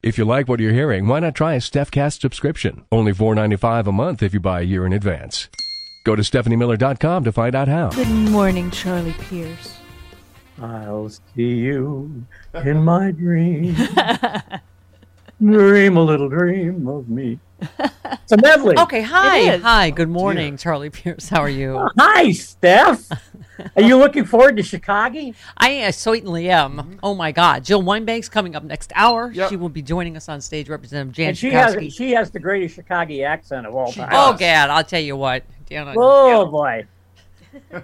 If you like what you're hearing, why not try a StephCast subscription? Only $4.95 a month if you buy a year in advance. Go to StephanieMiller.com to find out how. Good morning, Charlie Pierce. I'll see you in my dream. dream a little dream of me. It's a medley. Okay, hi. Hi, good morning, Charlie Pierce. How are you? Hi, Steph. Are you looking forward to Chicago? I uh, certainly am. Oh my God. Jill Wine-Banks' coming up next hour. Yep. She will be joining us on stage, Representative Jan And she has she has the greatest Chicago accent of all time. Oh, God, I'll tell you what. Deanna- Oh boy.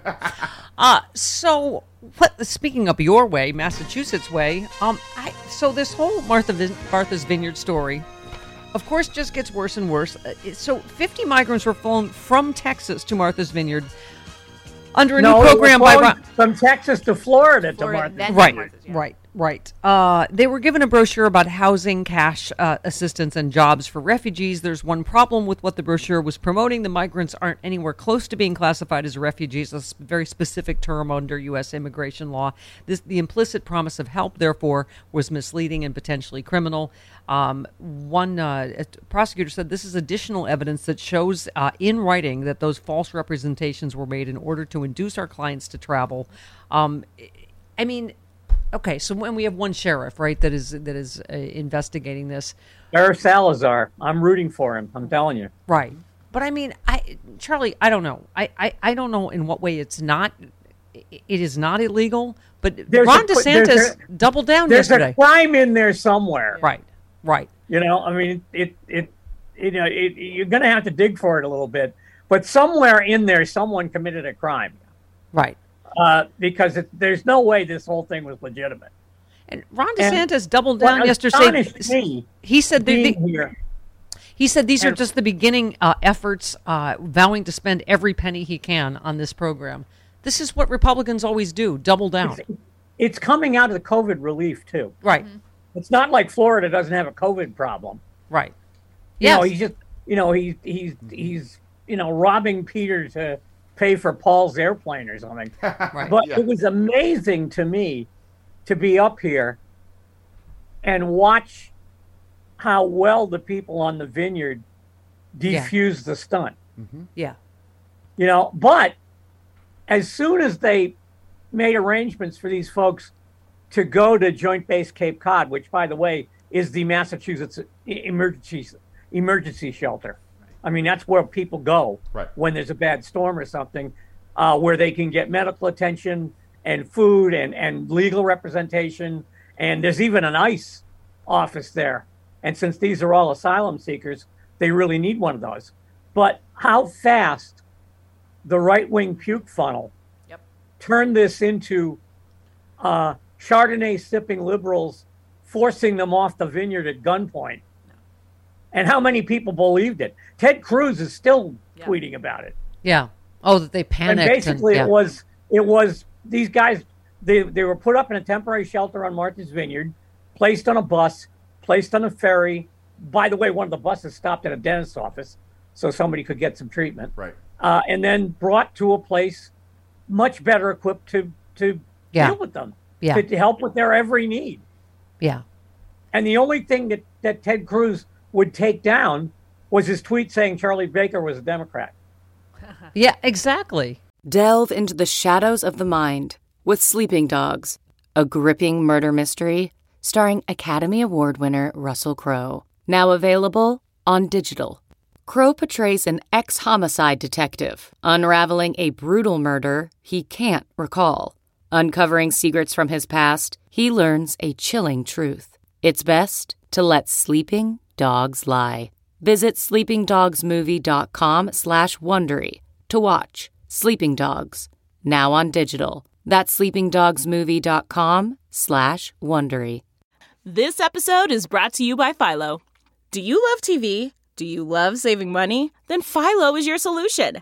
Uh, so, what? Speaking of your way, Massachusetts way, um, I so this whole Martha Vin- Martha's Vineyard story, of course, just gets worse and worse. Uh, so, 50 migrants were flown from Texas to Martha's Vineyard under a no, new program by Ron- from Texas to Florida, to Florida, Martha. then- right, Martha's, yeah. right, right. Uh, they were given a brochure about housing, cash uh, assistance, and jobs for refugees. There's one problem with what the brochure was promoting. The migrants aren't anywhere close to being classified as refugees, a very specific term under U.S. immigration law. This, the implicit promise of help, therefore, was misleading and potentially criminal. Um, one uh, prosecutor said this is additional evidence that shows uh, in writing that those false representations were made in order to induce our clients to travel. Um, I mean, okay, so when we have one sheriff, right, that is that is uh, investigating this, Sheriff Salazar. I'm rooting for him. I'm telling you. right? But I mean, I Charlie, I don't know. I I, I don't know in what way it's not. It is not illegal, but There's Ron a- there's DeSantis a- doubled down There's yesterday. a crime in there somewhere. Right, right. You know, I mean, it, it, you know, it, you're going to have to dig for it a little bit, but somewhere in there, someone committed a crime Right. Uh, because it, there's no way this whole thing was legitimate. And Ron And DeSantis doubled down yesterday. me He said they, being they- here, he said these are just the beginning uh, efforts, uh, vowing to spend every penny he can on this program. This is what Republicans always do: double down. it's coming out of the COVID relief too. Right. It's not like Florida doesn't have a COVID problem. Right. You Yes. know, he's just, you know, he's he's he's you know robbing Peter to pay for Paul's airplane or something. Right. But Yeah. it was amazing to me to be up here and watch how well the people on the vineyard Yeah. the stunt. Mm-hmm. yeah. You know, but as soon as they made arrangements for these folks to go to Joint Base Cape Cod, which, by the way, is the Massachusetts emergency emergency shelter. I mean, that's where people go Right. when there's a bad storm or something, uh, where they can get medical attention and food and, and legal representation. And there's even an ICE office there. And since these are all asylum seekers, they really need one of those. But how fast the right wing puke funnel Yep. turned this into uh, Chardonnay sipping liberals forcing them off the vineyard at gunpoint. And how many people believed it? Ted Cruz is still Yeah. tweeting about it. Yeah. Oh, that they panicked. and basically, yeah. it was it was these guys. They they were put up in a temporary shelter on Martha's Vineyard, placed on a bus, placed on a ferry. By the way, one of the buses stopped at a dentist's office, so somebody could get some treatment. Right. Uh, and then brought to a place much better equipped to to Yeah. deal with them, Yeah. to, to help with their every need. yeah. And the only thing that, that Ted Cruz would take down was his tweet saying Charlie Baker was a Democrat. Yeah, exactly. Delve into the shadows of the mind with Sleeping Dogs, a gripping murder mystery starring Academy Award winner Russell Crowe. Now available on digital. Crowe portrays an ex homicide detective unraveling a brutal murder he can't recall. Uncovering secrets from his past, he learns a chilling truth. It's best to let sleeping dogs lie. Visit sleepingdogsmovie.com slash Wondery to watch Sleeping Dogs, now on digital. That's sleepingdogsmovie.com slash Wondery. This episode is brought to you by Philo. Do you love TV? Do you love saving money? Then Philo is your solution.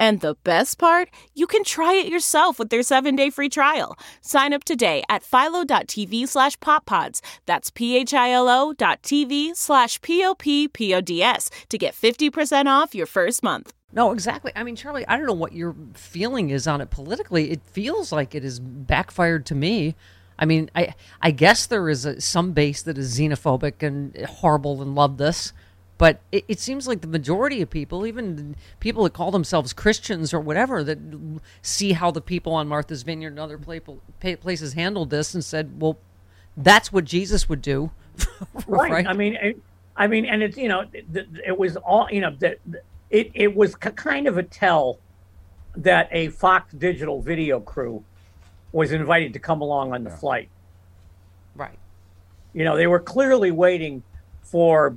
And the best part, you can try it yourself with their seven-day free trial. Sign up today at philo.tv slash poppods. That's p-h-i-l-o dot tv slash p-o-p-p-o-d-s to get 50% off your first month. No, exactly. I mean, Charlie, I don't know what your feeling is on it politically. It feels like it has backfired to me. I mean, I I guess there is a, some base that is xenophobic and horrible and love this, but it, it seems like the majority of people, even people that call themselves Christians or whatever, that see how the people on Martha's Vineyard and other places handled this and said, "Well, that's what Jesus would do." right. I mean, it, I mean, and it's you know, it, it was all you know that it it was k- kind of a tell that a Fox Digital video crew was invited to come along on the flight. right. You know, they were clearly waiting for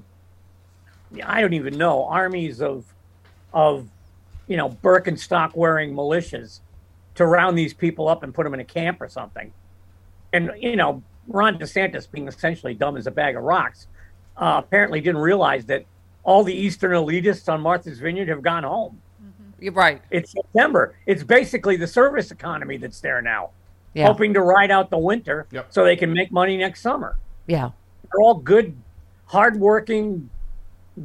I don't even know armies of of you know Birkenstock wearing militias to round these people up and put them in a camp or something. And you know, Ron DeSantis, being essentially dumb as a bag of rocks, uh, apparently didn't realize that all the Eastern elitists on Martha's Vineyard have gone home. You're right. It's September. It's basically the service economy that's there now, Yeah. hoping to ride out the winter Yep. so they can make money next summer. Yeah. They're all good, hardworking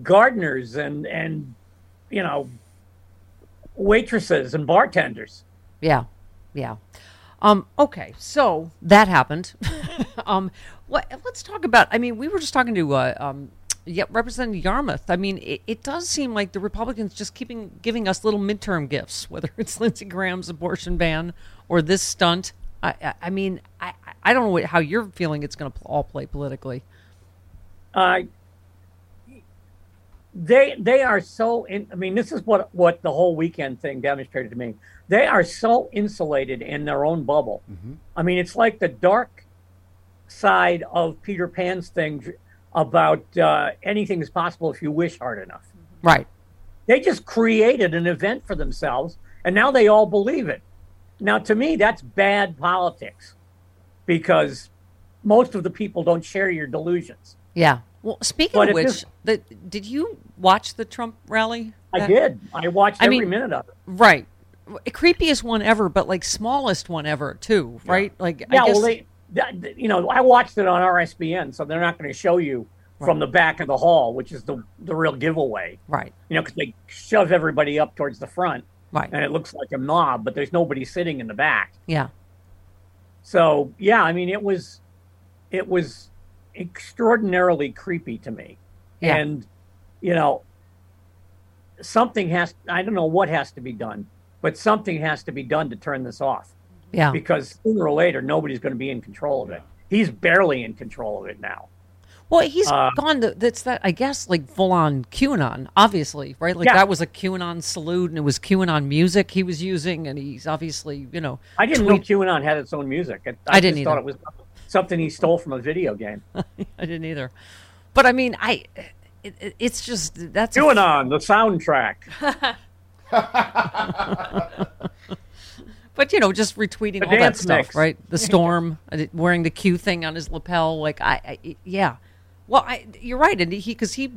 gardeners and and you know waitresses and bartenders. Yeah, yeah. Um, okay, so that happened. um, what, let's talk about. I mean, we were just talking to uh, um, yeah, Representative Yarmuth. I mean, it, it does seem like the Republicans just keeping giving us little midterm gifts, whether it's Lindsey Graham's abortion ban or this stunt. I, I, I mean, I, I don't know what, how you're feeling. It's going to all play politically. Uh, they they are so in, I mean, this is what what the whole weekend thing demonstrated to me. They are so insulated in their own bubble. I mean, it's like the dark side of Peter Pan's thing about uh, anything is possible if you wish hard enough. Right. They just created an event for themselves, and now they all believe it. Now, to me, that's bad politics because most of the people don't share your delusions. Yeah. Well, speaking But of which, this- the, did you watch the Trump rally? I did. I watched I every mean- minute of it. Right. Creepiest one ever, but like smallest one ever too, right? Like Yeah, I guess, well, they, that, you know, I watched it on RSBN, so they're not going to show you from the back of the hall, which is the the real giveaway. right, You know, because they shove everybody up towards the front, right, and it looks like a mob, but there's nobody sitting in the back. yeah, So yeah, I mean, it was, it was extraordinarily creepy to me, Yeah. and you know, something has. I don't know what has to be done, but something has to be done to turn this off. yeah. because sooner or later nobody's going to be in control of it. He's barely in control of it now. Well, he's Uh, gone. To, that's that. I guess like full on QAnon, obviously, right? Like Yeah. that was a QAnon salute, and it was QAnon music he was using, and he's obviously, you know, I didn't tweet- know QAnon had its own music. I, I didn't just thought it was something he stole from a video game. I didn't either. But I mean, I, it, it- it's just that's a- QAnon, the soundtrack. But you know, just retweeting The all that stuff, mix. right? The storm uh, wearing the Q thing on his lapel, like I, I yeah. Well, I, you're right, and he because he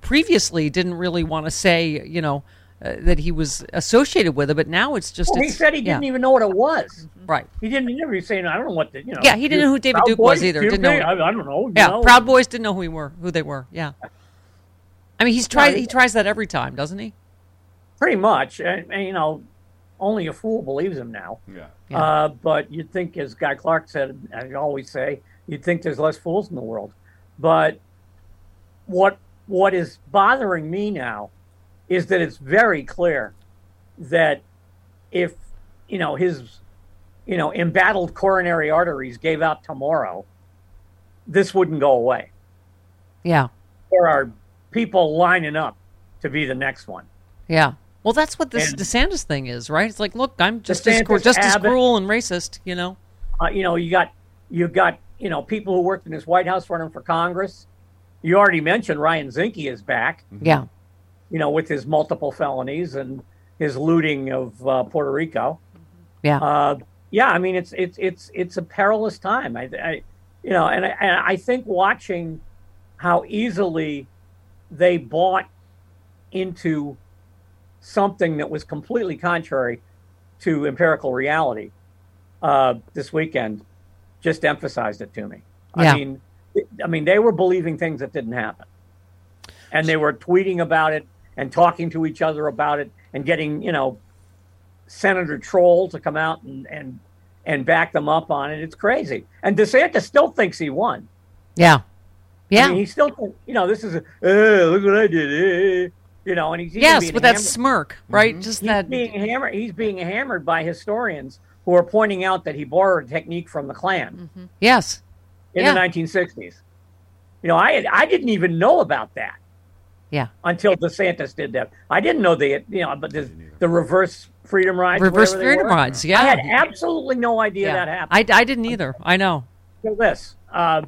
previously didn't really want to say, you know, uh, that he was associated with it, but now it's just. Well, he said he yeah, didn't even know what it was. Right. He didn't he never saying I don't know what the you know. Yeah, he didn't know who David Proud Duke was either. you Didn't know- I, I don't know. Yeah, know. Proud Boys didn't know who he were, who they were. Yeah. I mean, he's tried. he- He tries that every time, doesn't he? Pretty much, and, and, you know, only a fool believes him now. Yeah. Yeah. Uh, but you'd think, as Guy Clark said, I always say, you'd think there's less fools in the world. But what what is bothering me now is that it's very clear that if you know his you know embattled coronary arteries gave out tomorrow, this wouldn't go away. Yeah. There are people lining up to be the next one. Yeah. Well, that's what this And- DeSantis thing is, right? It's like, look, I'm just DeSantis, cru- just as cruel and racist, you know? Uh, you know, you got you got you know people who worked in his White House running for Congress. You already mentioned Ryan Zinke is back. Yeah. You know, with his multiple felonies and his looting of uh, Puerto Rico. Yeah. Uh, yeah, I mean it's it's it's it's a perilous time. I, I you know, and I, and I think watching how easily they bought into something that was completely contrary to empirical reality uh, this weekend just emphasized it to me. Yeah. I mean, I mean, they were believing things that didn't happen, and they were tweeting about it and talking to each other about it and getting you know Senator Troll to come out and and and back them up on it. It's crazy, and DeSantis still thinks he won. Yeah. Yeah. I mean, he still, you know, this is a uh, look what I did, uh, you know, and he's even yes, being with that hammered- smirk, right? Just he's that. being hammered. He's being hammered by historians who are pointing out that he borrowed a technique from the Klan Yes. in Yeah. the 1960s. You know, I had, I didn't even know about that Yeah. until DeSantis did that. I didn't know they, had, you know, but the, the reverse freedom rides, Reverse freedom were. rides, yeah. I had absolutely no idea yeah. that happened. I, I didn't either. I know. until this. Uh,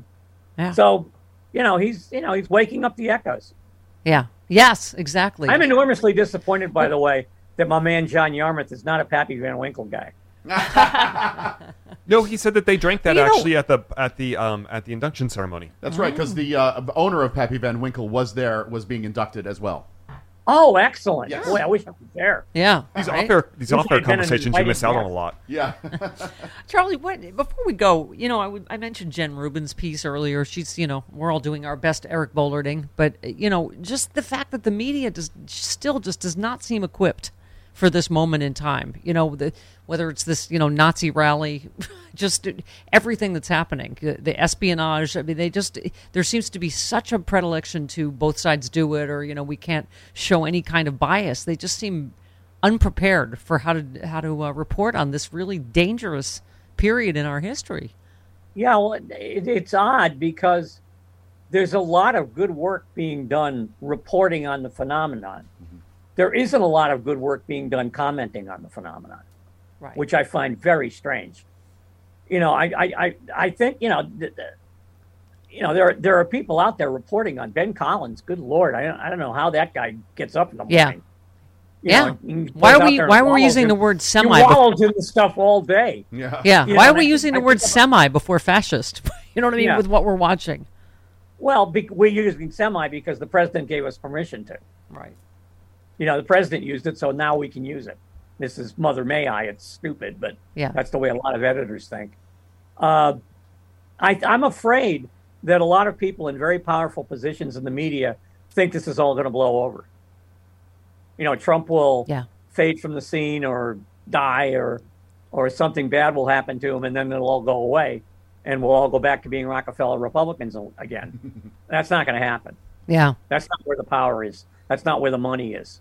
Yeah. So, you know, he's you know he's waking up the echoes. Yeah. Yes, exactly. I'm enormously disappointed, by the way, that my man John Yarmuth is not a Pappy Van Winkle guy. No, he said that they drank that You know- actually at the at the um at the induction ceremony. That's right, because the uh, owner of Pappy Van Winkle was there, was being inducted as well. Oh, excellent! Yes. Boy, I wish I was there. yeah. These right? off air these Wish off air I'd been conversations you invited miss out there. on a lot. Yeah. Charlie, what before we go, you know, I would- I mentioned Jen Rubin's piece earlier. She's, you know, we're all doing our best Eric Bollarding, but you know, just the fact that the media does still just does not seem equipped for this moment in time. You know, the, whether it's this, you know, Nazi rally, just everything that's happening, uh, the espionage. I mean, they just there seems to be such a predilection to both sides do it, or you know, we can't show any kind of bias. They just seem unprepared for how to how to uh, report on this really dangerous period in our history. Yeah, well, it, it's odd because there's a lot of good work being done reporting on the phenomenon. There isn't a lot of good work being done commenting on the phenomenon, Right. which I find very strange. You know, I I, I, I think you know. th- th- you know, there are, there are people out there reporting on Ben Collins. Good Lord, I don't, I don't know how that guy gets up in the Yeah. morning. You Yeah. know, he Why are we why were we wallows using in- the word He semi? bef- wallows in the stuff all day. yeah. yeah. You Why know, are we and I- using the I word semi before fascist? you know what I mean Yeah. with what we're watching. Well, be, we're using semi because the president gave us permission to. Right. You know, the president used it, so now we can use it. This is Mother May I. It's stupid, but Yeah. that's the way a lot of editors think. Uh, I, I'm afraid that a lot of people in very powerful positions in the media think this is all going to blow over. You know, Trump will Yeah. fade from the scene or die or or something bad will happen to him and then it'll all go away and we'll all go back to being Rockefeller Republicans again. That's not going to happen. Yeah. That's not where the power is. That's not where the money is.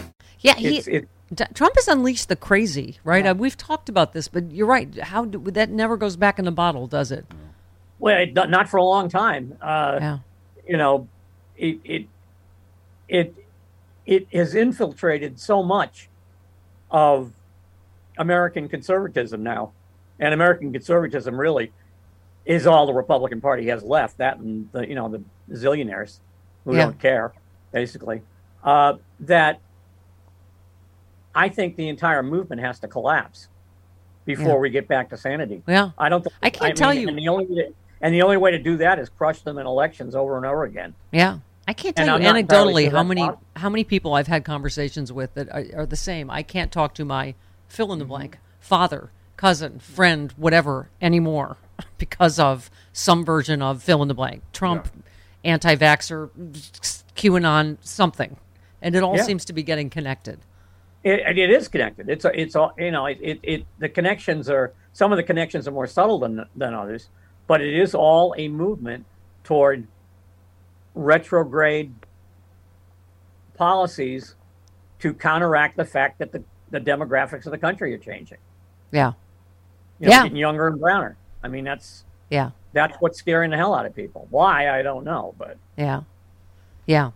Yeah, he, it- Trump has unleashed the crazy, right? Uh, we've talked about this, but you're right. How do, that never goes back in the bottle, does it? Well, it, not for a long time. Uh, Yeah. You know, it it it it has infiltrated so much of American conservatism now, and American conservatism really is all the Republican Party has left. That and the you know the zillionaires who Yeah. don't care, basically. Uh, that I think the entire movement has to collapse before Yeah. we get back to sanity. Yeah. I don't. Think, I can't tell you- And the only way to, and the only way to do that is crush them in elections over and over again. Yeah. I can't tell And you I'm anecdotally how many possible. how many people I've had conversations with that are, are the same. I can't talk to my fill in the Mm-hmm. blank father, cousin, friend, whatever anymore because of some version of fill in the blank. Trump, anti-vaxxer, QAnon, something, and it all Yeah. seems to be getting connected. It, it is connected. It's a, it's all you know. It, it, it the connections are some of the connections are more subtle than than others, but it is all a movement toward retrograde policies to counteract the fact that the, the demographics of the country are changing. Yeah. You know, Yeah. getting younger and browner. I mean, that's Yeah. that's what's scaring the hell out of people. Why I don't know, but Yeah. Yeah.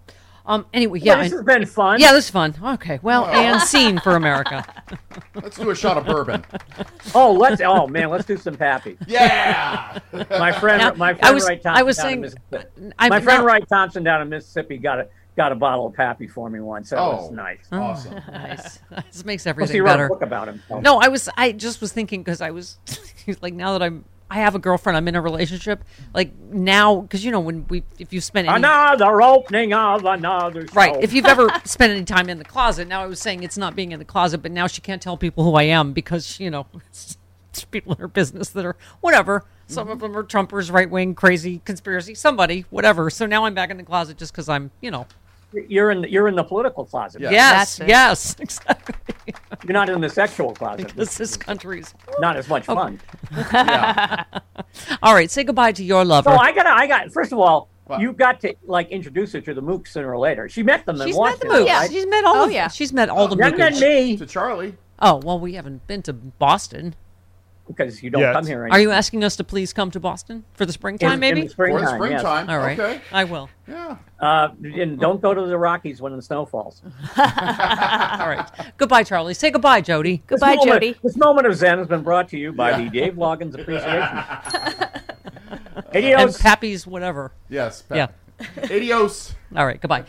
Um. Anyway, Well, yeah. this and- has been fun. Yeah, this is fun. Okay. Well, and scene for America. Let's do a shot of bourbon. Oh, let's. Oh man, let's do some pappy. Yeah. My friend, Now, my I was- Wright Thompson I was down in saying- Mississippi. I'm my friend not- Wright Thompson down in Mississippi got a got a bottle of pappy for me once. That was Oh, nice. Awesome. nice. This makes Plus, everything he wrote better. a book about himself. No, I was. I just was thinking because I was like, now that I'm, I have a girlfriend. I'm in a relationship. Like now, because you know when we, if you spend any, Another opening of another show. right, if you've ever spent any time in the closet. Now I was saying it's not being in the closet, but now she can't tell people who I am because you know it's, it's people in her business that are whatever. Some of mm-hmm. them are Trumpers, right wing, crazy conspiracy, somebody, whatever. So now I'm back in the closet just because I'm, you know, you're in the, you're in the political closet. Yeah. yes, yes, exactly. You're not in the sexual closet. Because this country's not as much oh. fun. all right. Say goodbye to your lover. So I got I got first of all, What? you got to like introduce her to the mooks sooner or later. She met them in She's met the Washington. mooks. Yeah. right? She's met all. Oh, of, yeah. She's met all oh, the You haven't met me To Charlie. Oh well, we haven't been to Boston. Because you don't Yes. come here. anymore. Are you asking us to please come to Boston for the springtime? In- maybe. in the springtime, For the yes. springtime. all right, Okay. I will. Yeah. Uh, and don't go to the Rockies when the snow falls. All right. goodbye, Charlie. Say goodbye, Jody. Goodbye, this moment, Jody. This moment of Zen has been brought to you by the Dave Loggins Appreciation. And Adios. Pappy's whatever. Yes. Yeah. Adios. All right. Goodbye.